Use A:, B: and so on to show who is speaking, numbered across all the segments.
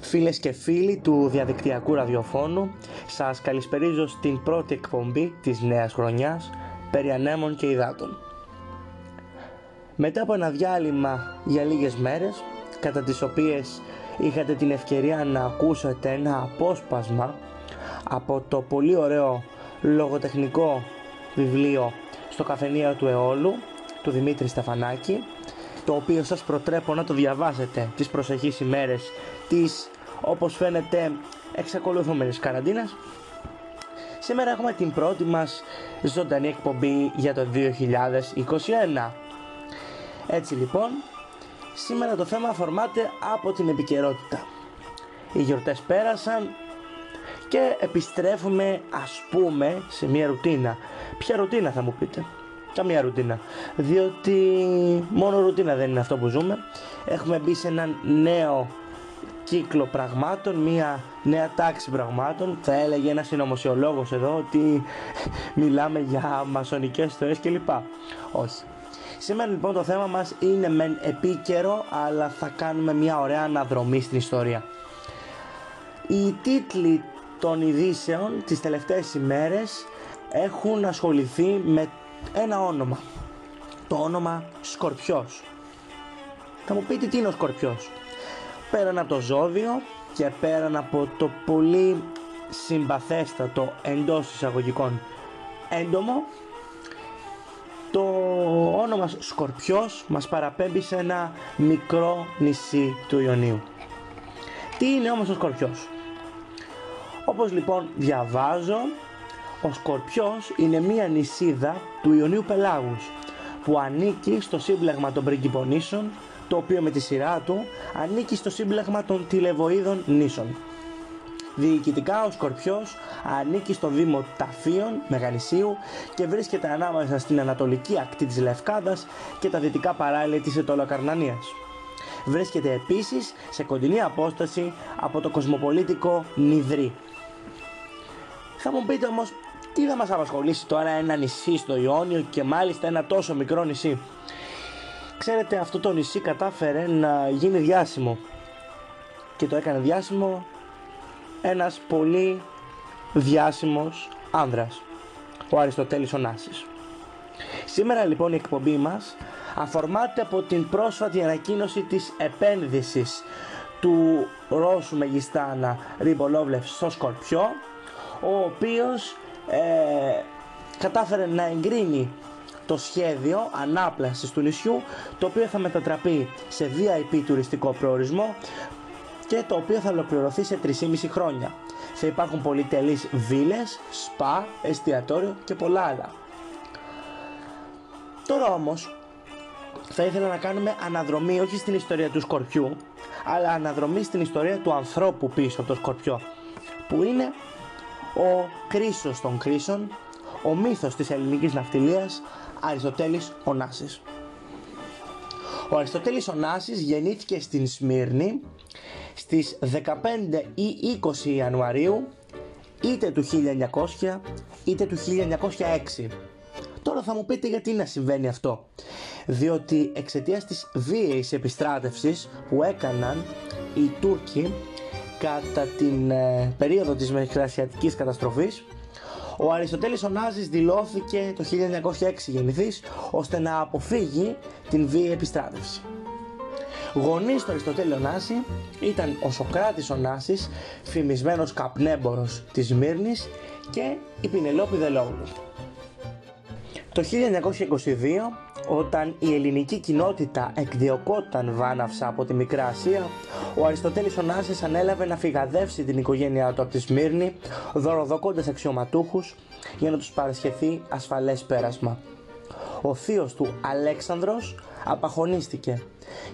A: Φίλες και φίλοι του διαδικτυακού ραδιοφώνου, σας καλησπερίζω στην πρώτη εκπομπή της νέας χρονιάς περί ανέμων και υδάτων. Μετά από ένα διάλειμμα για λίγες μέρες, κατά τις οποίες είχατε την ευκαιρία να ακούσετε ένα απόσπασμα από το πολύ ωραίο λογοτεχνικό βιβλίο στο καφενείο του Εόλου του Δημήτρη Σταφανάκη το οποίο σας προτρέπω να το διαβάσετε τις προσεχείς ημέρες της όπως φαίνεται εξακολουθούμενης καραντίνας. Σήμερα έχουμε την πρώτη μας ζωντανή εκπομπή για το 2021 Έτσι λοιπόν, σήμερα το θέμα αφορμάται από την επικαιρότητα. Οι γιορτές πέρασαν και επιστρέφουμε ας πούμε σε μια ρουτίνα. Ποια ρουτίνα θα μου πείτε; Καμία ρουτίνα. Διότι μόνο ρουτίνα δεν είναι αυτό που ζούμε. Έχουμε μπει σε έναν νέο κύκλο πραγμάτων, μία νέα τάξη πραγμάτων. Θα έλεγε ένας συνωμοσιολόγος εδώ ότι μιλάμε για μασονικές θεωρίες κλπ. Όχι. Σήμερα λοιπόν το θέμα μας είναι μεν επίκαιρο, αλλά θα κάνουμε μια ωραία αναδρομή στην ιστορία. Οι τίτλοι των ειδήσεων τις τελευταίες ημέρες έχουν ασχοληθεί με ένα όνομα. Το όνομα Σκορπιός. Θα μου πείτε τι είναι ο Σκορπιός. Πέραν από το ζώδιο και πέραν από το πολύ συμπαθέστατο εντός εισαγωγικών έντομο το όνομα Σκορπιός μας παραπέμπει σε ένα μικρό νησί του Ιωνίου. Τι είναι όμως ο Σκορπιός; Όπως λοιπόν διαβάζω ο Σκορπιός είναι μία νησίδα του Ιωνίου Πελάγους που ανήκει στο σύμπλεγμα των Πριγκυπονήσων το οποίο με τη σειρά του ανήκει στο σύμπλεγμα των Τηλεβοίδων νήσων. Διοικητικά ο Σκορπιός ανήκει στο Δήμο Ταφίων Μεγανησίου και βρίσκεται ανάμεσα στην ανατολική ακτή της Λευκάδας και τα δυτικά παράλια της Ετωλοκαρνανίας. Βρίσκεται επίσης σε κοντινή απόσταση από το κοσμοπολίτικο Νιδρή. Θα μου πείτε όμως τι θα μας απασχολήσει τώρα ένα νησί στο Ιόνιο και μάλιστα ένα τόσο μικρό νησί; Ξέρετε αυτό το νησί κατάφερε να γίνει διάσημο και το έκανε διάσημο ένας πολύ διάσημος άνδρας, ο Αριστοτέλης Ωνάσης. Σήμερα λοιπόν η εκπομπή μας αφορμάται από την πρόσφατη ανακοίνωση της επένδυσης του Ρώσου Μεγιστάνα Ριμπολόβλεφ στο Σκορπιό ο οποίος ε, κατάφερε να εγκρίνει το σχέδιο ανάπλασης του νησιού το οποίο θα μετατραπεί σε VIP τουριστικό προορισμό και το οποίο θα ολοκληρωθεί σε 3,5 χρόνια. Θα υπάρχουν πολυτελείς βίλες, σπα, εστιατόριο και πολλά άλλα. Τώρα όμως θα ήθελα να κάνουμε αναδρομή όχι στην ιστορία του Σκορπιού αλλά αναδρομή στην ιστορία του ανθρώπου πίσω από το Σκορπιό που είναι ο Κρίσος των Κρίσων, ο μύθος της ελληνικής ναυτιλίας, Αριστοτέλης Ωνάσης. Ο Αριστοτέλης Ωνάσης γεννήθηκε στην Σμύρνη στις 15 ή 20 Ιανουαρίου είτε του 1900 είτε του 1906. Τώρα θα μου πείτε γιατί να συμβαίνει αυτό. Διότι εξαιτίας της βίαιης επιστράτευσης που έκαναν οι Τούρκοι κατά την ε, περίοδο της Μικρασιατικής καταστροφής ο Αριστοτέλης Ωνάζης δηλώθηκε το 1906 γεννηθής ώστε να αποφύγει την βία επιστράτευση. Γονείς του Αριστοτέλη Ωνάση ήταν ο Σοκράτης Ωνάσης, φημισμένος καπνέμπορος της Μύρνης και η Πινελόπη Δελόγλου. Το 1922 όταν η ελληνική κοινότητα εκδιωκόταν βάναυσα από τη Μικρά Ασία, ο Αριστοτέλης Ωνάσης ανέλαβε να φυγαδεύσει την οικογένειά του από τη Σμύρνη, δωροδοκώντας αξιωματούχους για να τους παρασχεθεί ασφαλές πέρασμα. Ο θείος του Αλέξανδρος απαχωνίστηκε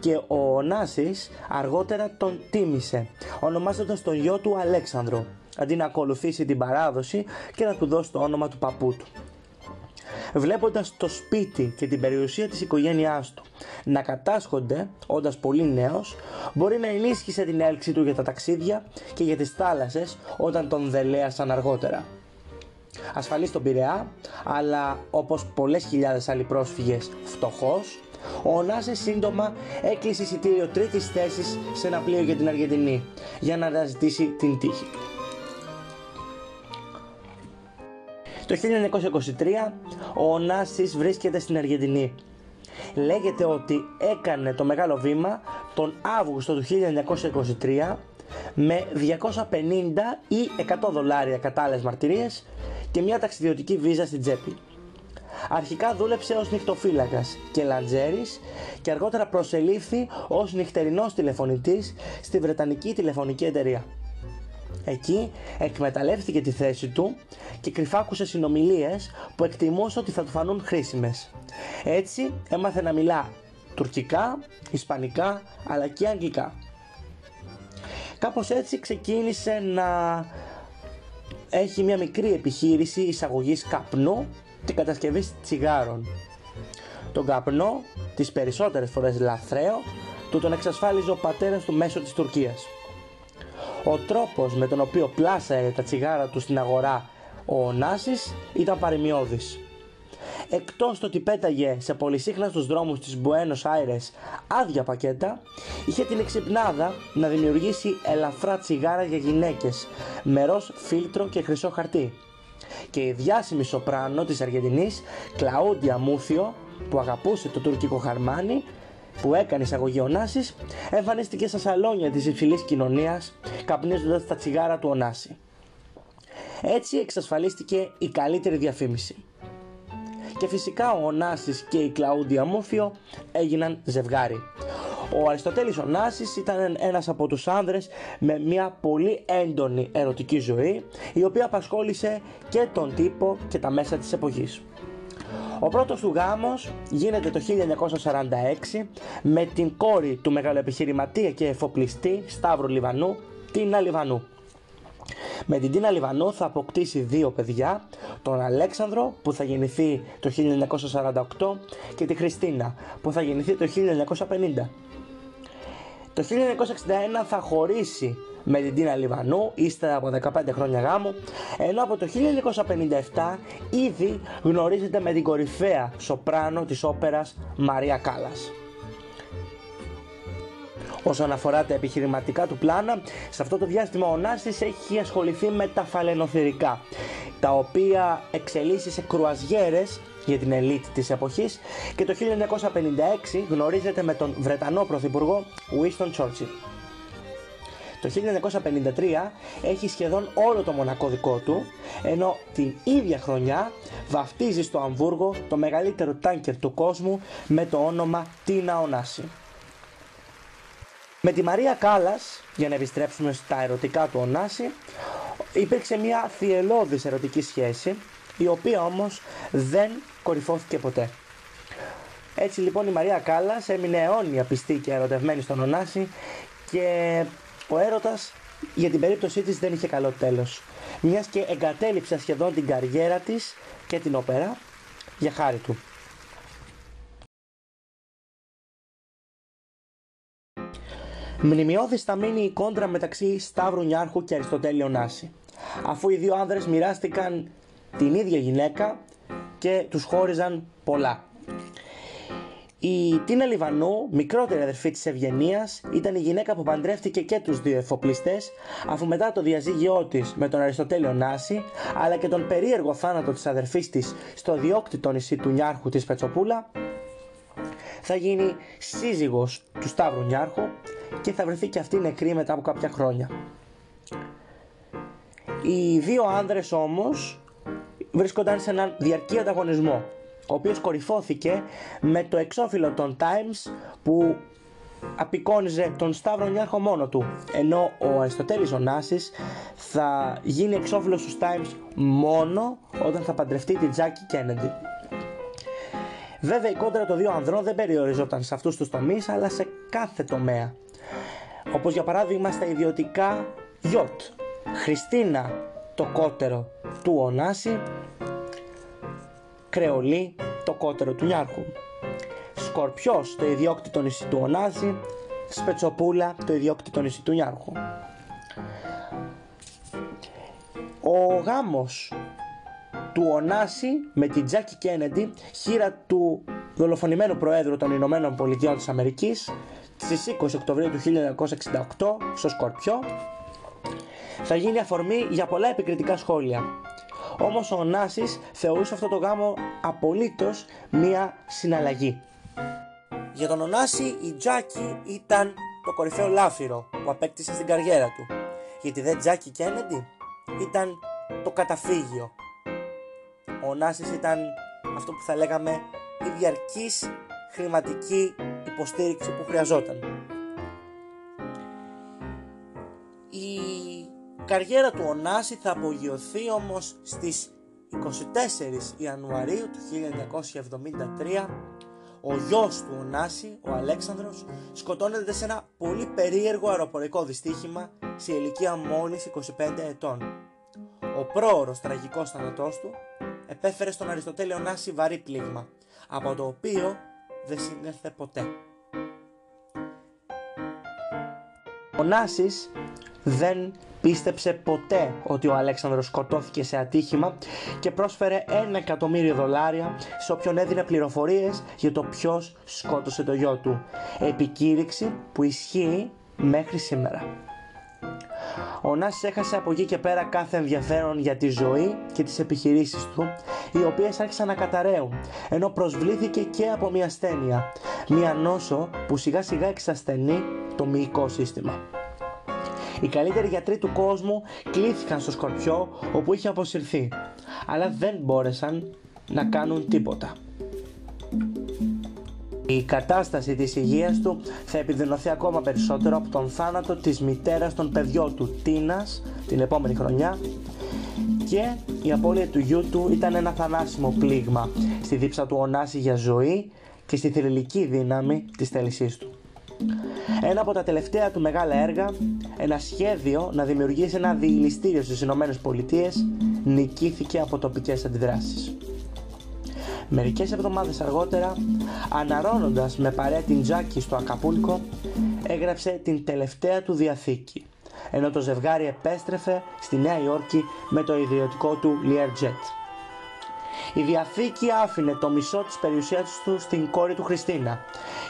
A: και ο Ωνάσης αργότερα τον τίμησε, ονομάζοντας τον γιο του Αλέξανδρο, αντί να ακολουθήσει την παράδοση και να του δώσει το όνομα του παππού του βλέποντας το σπίτι και την περιουσία της οικογένειάς του να κατάσχονται όντας πολύ νέος, μπορεί να ενίσχυσε την έλξη του για τα ταξίδια και για τις θάλασσες όταν τον δελέασαν αργότερα. Ασφαλής στον Πειραιά, αλλά όπως πολλές χιλιάδες άλλοι πρόσφυγες φτωχός, ο Ωνάσης σύντομα έκλεισε εισιτήριο τρίτης θέσης σε ένα πλοίο για την Αργεντινή για να αναζητήσει την τύχη του. Το 1923 ο Ωνάσης βρίσκεται στην Αργεντινή. Λέγεται ότι έκανε το μεγάλο βήμα τον Αύγουστο του 1923 με 250 ή 100 δολάρια κατά άλλες μαρτυρίες και μια ταξιδιωτική βίζα στην τσέπη. Αρχικά δούλεψε ως νυχτοφύλακας και λαντζέρης και αργότερα προσελήφθη ως νυχτερινός τηλεφωνητής στη Βρετανική τηλεφωνική εταιρεία. Εκεί εκμεταλλεύτηκε τη θέση του και κρυφάκουσε συνομιλίες που εκτιμούσε ότι θα του φανούν χρήσιμες. Έτσι έμαθε να μιλά τουρκικά, ισπανικά αλλά και αγγλικά. Κάπως έτσι ξεκίνησε να έχει μια μικρή επιχείρηση εισαγωγής καπνού και κατασκευής τσιγάρων. Τον καπνό, τις περισσότερες φορές λαθρέο, του τον εξασφάλιζε ο πατέρας του μέσω της Τουρκίας. Ο τρόπος με τον οποίο πλάσαρε τα τσιγάρα του στην αγορά ο Νάσης ήταν παρημιώδης. Εκτός το ότι πέταγε σε πολυσύχναστους δρόμους της Buenos Aires άδεια πακέτα, είχε την εξυπνάδα να δημιουργήσει ελαφρά τσιγάρα για γυναίκες με ροζ φίλτρο και χρυσό χαρτί. Και η διάσημη σοπράνο της Αργεντινής, Κλαούντια Μούθιο, που αγαπούσε το τουρκικό χαρμάνι, που έκανες εισαγωγή Ωνάσης, εμφανίστηκες στα σαλόνια της υψηλής κοινωνίας, καπνίζοντας τα τσιγάρα του Ωνάση. Έτσι εξασφαλίστηκε η καλύτερη διαφήμιση. Και φυσικά ο Ωνάσης και η Κλαούντια Μούφιο έγιναν ζευγάρι. Ο Αριστοτέλης Ωνάσης ήταν ένας από τους άνδρες με μια πολύ έντονη ερωτική ζωή η οποία απασχόλησε και τον τύπο και τα μέσα της εποχής. Ο πρώτος του γάμος γίνεται το 1946 με την κόρη του μεγαλοεπιχειρηματία και εφοπλιστή Σταύρου Λιβανού, Τίνα Λιβανού. Με την Τίνα Λιβανού θα αποκτήσει δύο παιδιά, τον Αλέξανδρο που θα γεννηθεί το 1948 και τη Χριστίνα που θα γεννηθεί το 1950. Το 1961 θα χωρίσει με την Τίνα Λιβανού ύστερα από 15 χρόνια γάμου ενώ από το 1957 ήδη γνωρίζεται με την κορυφαία σοπράνο της όπερας Μαρία Κάλλας. Όσον αφορά τα επιχειρηματικά του πλάνα, σε αυτό το διάστημα ο Νάσης έχει ασχοληθεί με τα φαλαινοθυρικά, τα οποία εξελίσσει σε κρουαζιέρες για την ελίτ της εποχής και το 1956 γνωρίζεται με τον Βρετανό Πρωθυπουργό Winston Churchill. Το 1953 έχει σχεδόν όλο το μονακό δικό του, ενώ την ίδια χρονιά βαφτίζει στο Αμβούργο το μεγαλύτερο τάνκερ του κόσμου με το όνομα Τίνα Ονάση. Με τη Μαρία Κάλλας, για να επιστρέψουμε στα ερωτικά του Ονάση, υπήρξε μια θυελώδης ερωτική σχέση, η οποία όμως δεν κορυφώθηκε ποτέ. Έτσι λοιπόν η Μαρία Κάλλας έμεινε αιώνια πιστή και ερωτευμένη στον Ονάση και ο έρωτας για την περίπτωσή της δεν είχε καλό τέλος, μιας και εγκατέλειψε σχεδόν την καριέρα της και την όπερα για χάρη του. Μνημειώδης θα μείνει η κόντρα μεταξύ Σταύρου Νιάρχου και Αριστοτέλειο Νάση, αφού οι δύο άνδρες μοιράστηκαν την ίδια γυναίκα και τους χώριζαν πολλά. Η Τίνα Λιβανού, μικρότερη αδερφή της Ευγενίας, ήταν η γυναίκα που παντρεύτηκε και τους δύο εφοπλιστές, αφού μετά το διαζύγιό της με τον Αριστοτέλειο Νάση, αλλά και τον περίεργο θάνατο της αδερφής της στο διόκτητο νησί του Νιάρχου της Πετσοπούλα, θα γίνει σύζυγος του Σταύρου Νιάρχου και θα βρεθεί και αυτή νεκρή μετά από κάποια χρόνια. Οι δύο άνδρες όμως βρίσκονταν σε έναν διαρκή ανταγωνισμό ο οποίος κορυφώθηκε με το εξώφυλλο των Times που απεικόνιζε τον Σταύρο Νιάρχο μόνο του. Ενώ ο Αριστοτέλης ο Νάσης θα γίνει εξώφυλλος στους Times μόνο όταν θα παντρευτεί την Τζάκη Κέννεντι. Βέβαια η κόντρα των δύο ανδρών δεν περιοριζόταν σε αυτούς τους τομείς αλλά σε κάθε τομέα. Όπως για παράδειγμα στα ιδιωτικά γιότ Χριστίνα το κότερο του Ωνάση Κρεολί, το κότερο του Νιάρχου. Σκορπιός, το ιδιόκτητο νησί του Ωνάζη. Σπετσοπούλα, το ιδιόκτητο νησί του Νιάρχου. Ο γάμος του Ωνάση με την Τζάκι Κένεντι, χείρα του δολοφονημένου Προέδρου των Ηνωμένων Πολιτειών της Αμερικής στις 20 Οκτωβρίου του 1968 στο Σκορπιό θα γίνει αφορμή για πολλά επικριτικά σχόλια. Όμως ο Νάσης θεωρούσε αυτό το γάμο απολύτως μία συναλλαγή. Για τον Ωνάση η Τζάκη ήταν το κορυφαίο λάφυρο που απέκτησε στην καριέρα του. Γιατί δεν Τζάκη Κέννεντι ήταν το καταφύγιο. Ο Νάσης ήταν αυτό που θα λέγαμε η διαρκής χρηματική υποστήριξη που χρειαζόταν. Καριέρα του Ωνάση θα απογειωθεί όμως στις 24 Ιανουαρίου του 1973 ο γιος του Ωνάση, ο Αλέξανδρος, σκοτώνεται σε ένα πολύ περίεργο αεροπορικό δυστύχημα σε ηλικία μόλις 25 ετών. Ο πρόωρος τραγικός θάνατός του επέφερε στον Αριστοτέλη Ωνάση βαρύ πλήγμα, από το οποίο δεν συνέλθε ποτέ. Ο Νάσης δεν πίστεψε ποτέ ότι ο Αλέξανδρος σκοτώθηκε σε ατύχημα και πρόσφερε ένα εκατομμύριο δολάρια σε όποιον έδινε πληροφορίες για το ποιος σκότωσε το γιο του. Επικήρυξη που ισχύει μέχρι σήμερα. Ο Νάσης έχασε από εκεί και πέρα κάθε ενδιαφέρον για τη ζωή και τις επιχειρήσεις του, οι οποίες άρχισαν να καταραίουν, ενώ προσβλήθηκε και από μια ασθένεια, μια νόσο που σιγά σιγά εξασθενεί το μυϊκό σύστημα. Οι καλύτεροι γιατροί του κόσμου κλήθηκαν στο Σκορπιό όπου είχε αποσυρθεί, αλλά δεν μπόρεσαν να κάνουν τίποτα. Η κατάσταση της υγείας του θα επιδεινωθεί ακόμα περισσότερο από τον θάνατο της μητέρας των παιδιών του Τίνας την επόμενη χρονιά και η απώλεια του γιού του ήταν ένα θανάσιμο πλήγμα στη δίψα του ονάση για ζωή και στη θρηλυκή δύναμη της θέλησής του. Ένα από τα τελευταία του μεγάλα έργα, ένα σχέδιο να δημιουργήσει ένα διηλιστήριο στις Ηνωμένες Πολιτείες, νικήθηκε από τοπικές αντιδράσεις. Μερικές εβδομάδες αργότερα, αναρώνοντας με παρέα την Τζάκη στο Ακαπούλκο, έγραψε την τελευταία του διαθήκη, ενώ το ζευγάρι επέστρεφε στη Νέα Υόρκη με το ιδιωτικό του Learjet. Η Διαθήκη άφηνε το μισό της περιουσίας του στην κόρη του Χριστίνα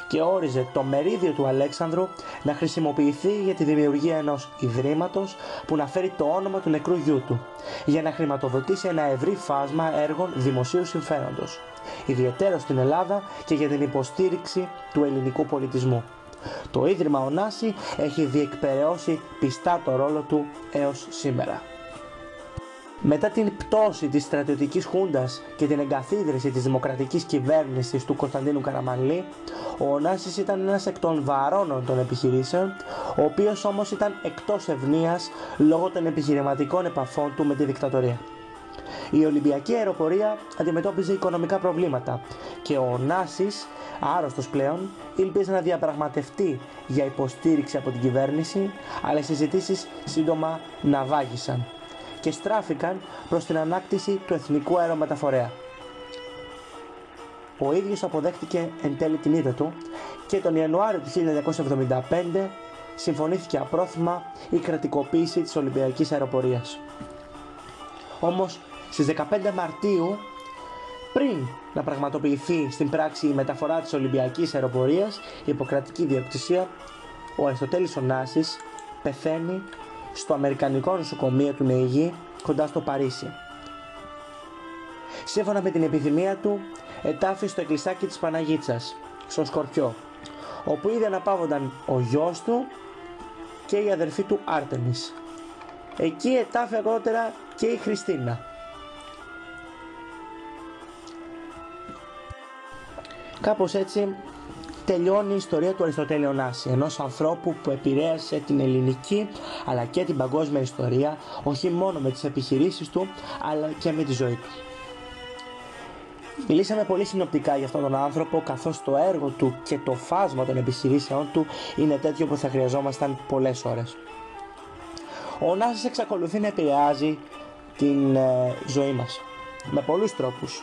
A: και όριζε το μερίδιο του Αλέξανδρου να χρησιμοποιηθεί για τη δημιουργία ενός ιδρύματος που να φέρει το όνομα του νεκρού γιού του για να χρηματοδοτήσει ένα ευρύ φάσμα έργων δημοσίου συμφέροντος ιδιαίτερα στην Ελλάδα και για την υποστήριξη του ελληνικού πολιτισμού. Το Ίδρυμα Ωνάση έχει διεκπαιρεώσει πιστά το ρόλο του έως σήμερα. Μετά την πτώση της στρατιωτικής χούντας και την εγκαθίδρυση της δημοκρατικής κυβέρνησης του Κωνσταντίνου Καραμανλή, ο Ωνάσης ήταν ένας εκ των βαρώνων των επιχειρήσεων, ο οποίος όμως ήταν εκτός ευνοίας λόγω των επιχειρηματικών επαφών του με τη δικτατορία. Η Ολυμπιακή αεροπορία αντιμετώπιζε οικονομικά προβλήματα και ο Ωνάσης, άρρωστος πλέον, ήλπιζε να διαπραγματευτεί για υποστήριξη από την κυβέρνηση, αλλά οι συζητήσεις σύντομα ναυάγησαν και στράφηκαν προς την ανάκτηση του εθνικού αερομεταφορέα. Ο ίδιος αποδέχτηκε εν τέλει την ήττα του και τον Ιανουάριο του 1975 συμφωνήθηκε απρόθυμα η κρατικοποίηση της Ολυμπιακής αεροπορίας. Όμως στις 15 Μαρτίου πριν να πραγματοποιηθεί στην πράξη η μεταφορά της Ολυμπιακής αεροπορίας η υποκρατική διοκτησία ο Αριστοτέλης Ωνάσης πεθαίνει στο Αμερικανικό νοσοκομείο του Νεηγή κοντά στο Παρίσι. Σύμφωνα με την επιθυμία του, ετάφη στο εκκλησάκι της Παναγίτσας, στον Σκορπιό, όπου ήδη αναπαύονταν ο γιος του και η αδερφή του Άρτεμις. Εκεί ετάφη αργότερα και η Χριστίνα. Κάπως έτσι τελειώνει η ιστορία του Αριστοτέλη Ωνάση, ενός ανθρώπου που επηρέασε την ελληνική αλλά και την παγκόσμια ιστορία, όχι μόνο με τις επιχειρήσεις του, αλλά και με τη ζωή του. Μιλήσαμε πολύ συνοπτικά για αυτόν τον άνθρωπο, καθώς το έργο του και το φάσμα των επιχειρήσεών του είναι τέτοιο που θα χρειαζόμασταν πολλές ώρες. Ο Νάσης εξακολουθεί να επηρεάζει την ε, ζωή μας με πολλούς τρόπους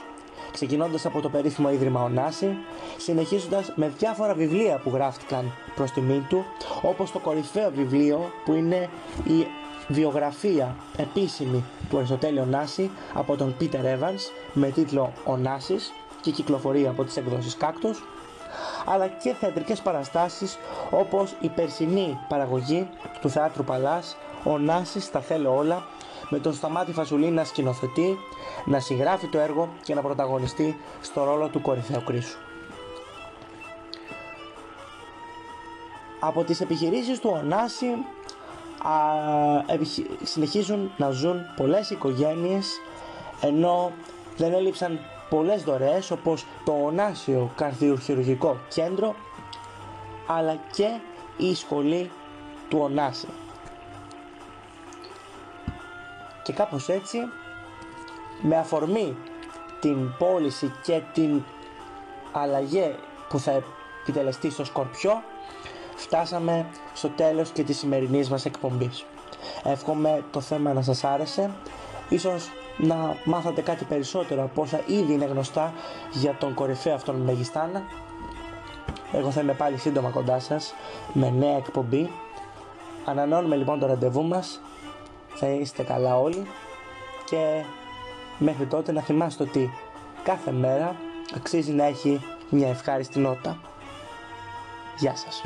A: ξεκινώντας από το περίφημο Ίδρυμα Ωνάση, συνεχίζοντας με διάφορα βιβλία που γράφτηκαν προς τιμήν του, όπως το κορυφαίο βιβλίο που είναι η βιογραφία επίσημη του Αριστοτέλη Ωνάση από τον Πίτερ Evans με τίτλο «Ωνάσης» και κυκλοφορεί από τις εκδόσεις Κάκτος αλλά και θεατρικές παραστάσεις όπως η περσινή παραγωγή του Θεάτρου Παλάς «Ο Νάσης τα θέλω όλα» με τον Σταμάτη Φασουλή να σκηνοθετεί, να συγγράφει το έργο και να πρωταγωνιστεί στο ρόλο του κορυφαίου κρίσου. Από τις επιχειρήσεις του Ωνάση συνεχίζουν να ζουν πολλές οικογένειες ενώ δεν έλειψαν πολλές δωρεές όπως το Ωνάσιο Καρδιοχειρουργικό Κέντρο αλλά και η σχολή του Ωνάση. Και κάπως έτσι με αφορμή την πώληση και την αλλαγή που θα επιτελεστεί στο Σκορπιό φτάσαμε στο τέλος και της σημερινής μας εκπομπής. Εύχομαι το θέμα να σας άρεσε, ίσως να μάθατε κάτι περισσότερο από όσα ήδη είναι γνωστά για τον κορυφαίο αυτόν Μεγιστάνα. Εγώ θα είμαι πάλι σύντομα κοντά σας με νέα εκπομπή. Ανανώνουμε λοιπόν το ραντεβού μας, θα είστε καλά όλοι και μέχρι τότε να θυμάστε ότι κάθε μέρα αξίζει να έχει μια ευχάριστη νότα. Γεια σας.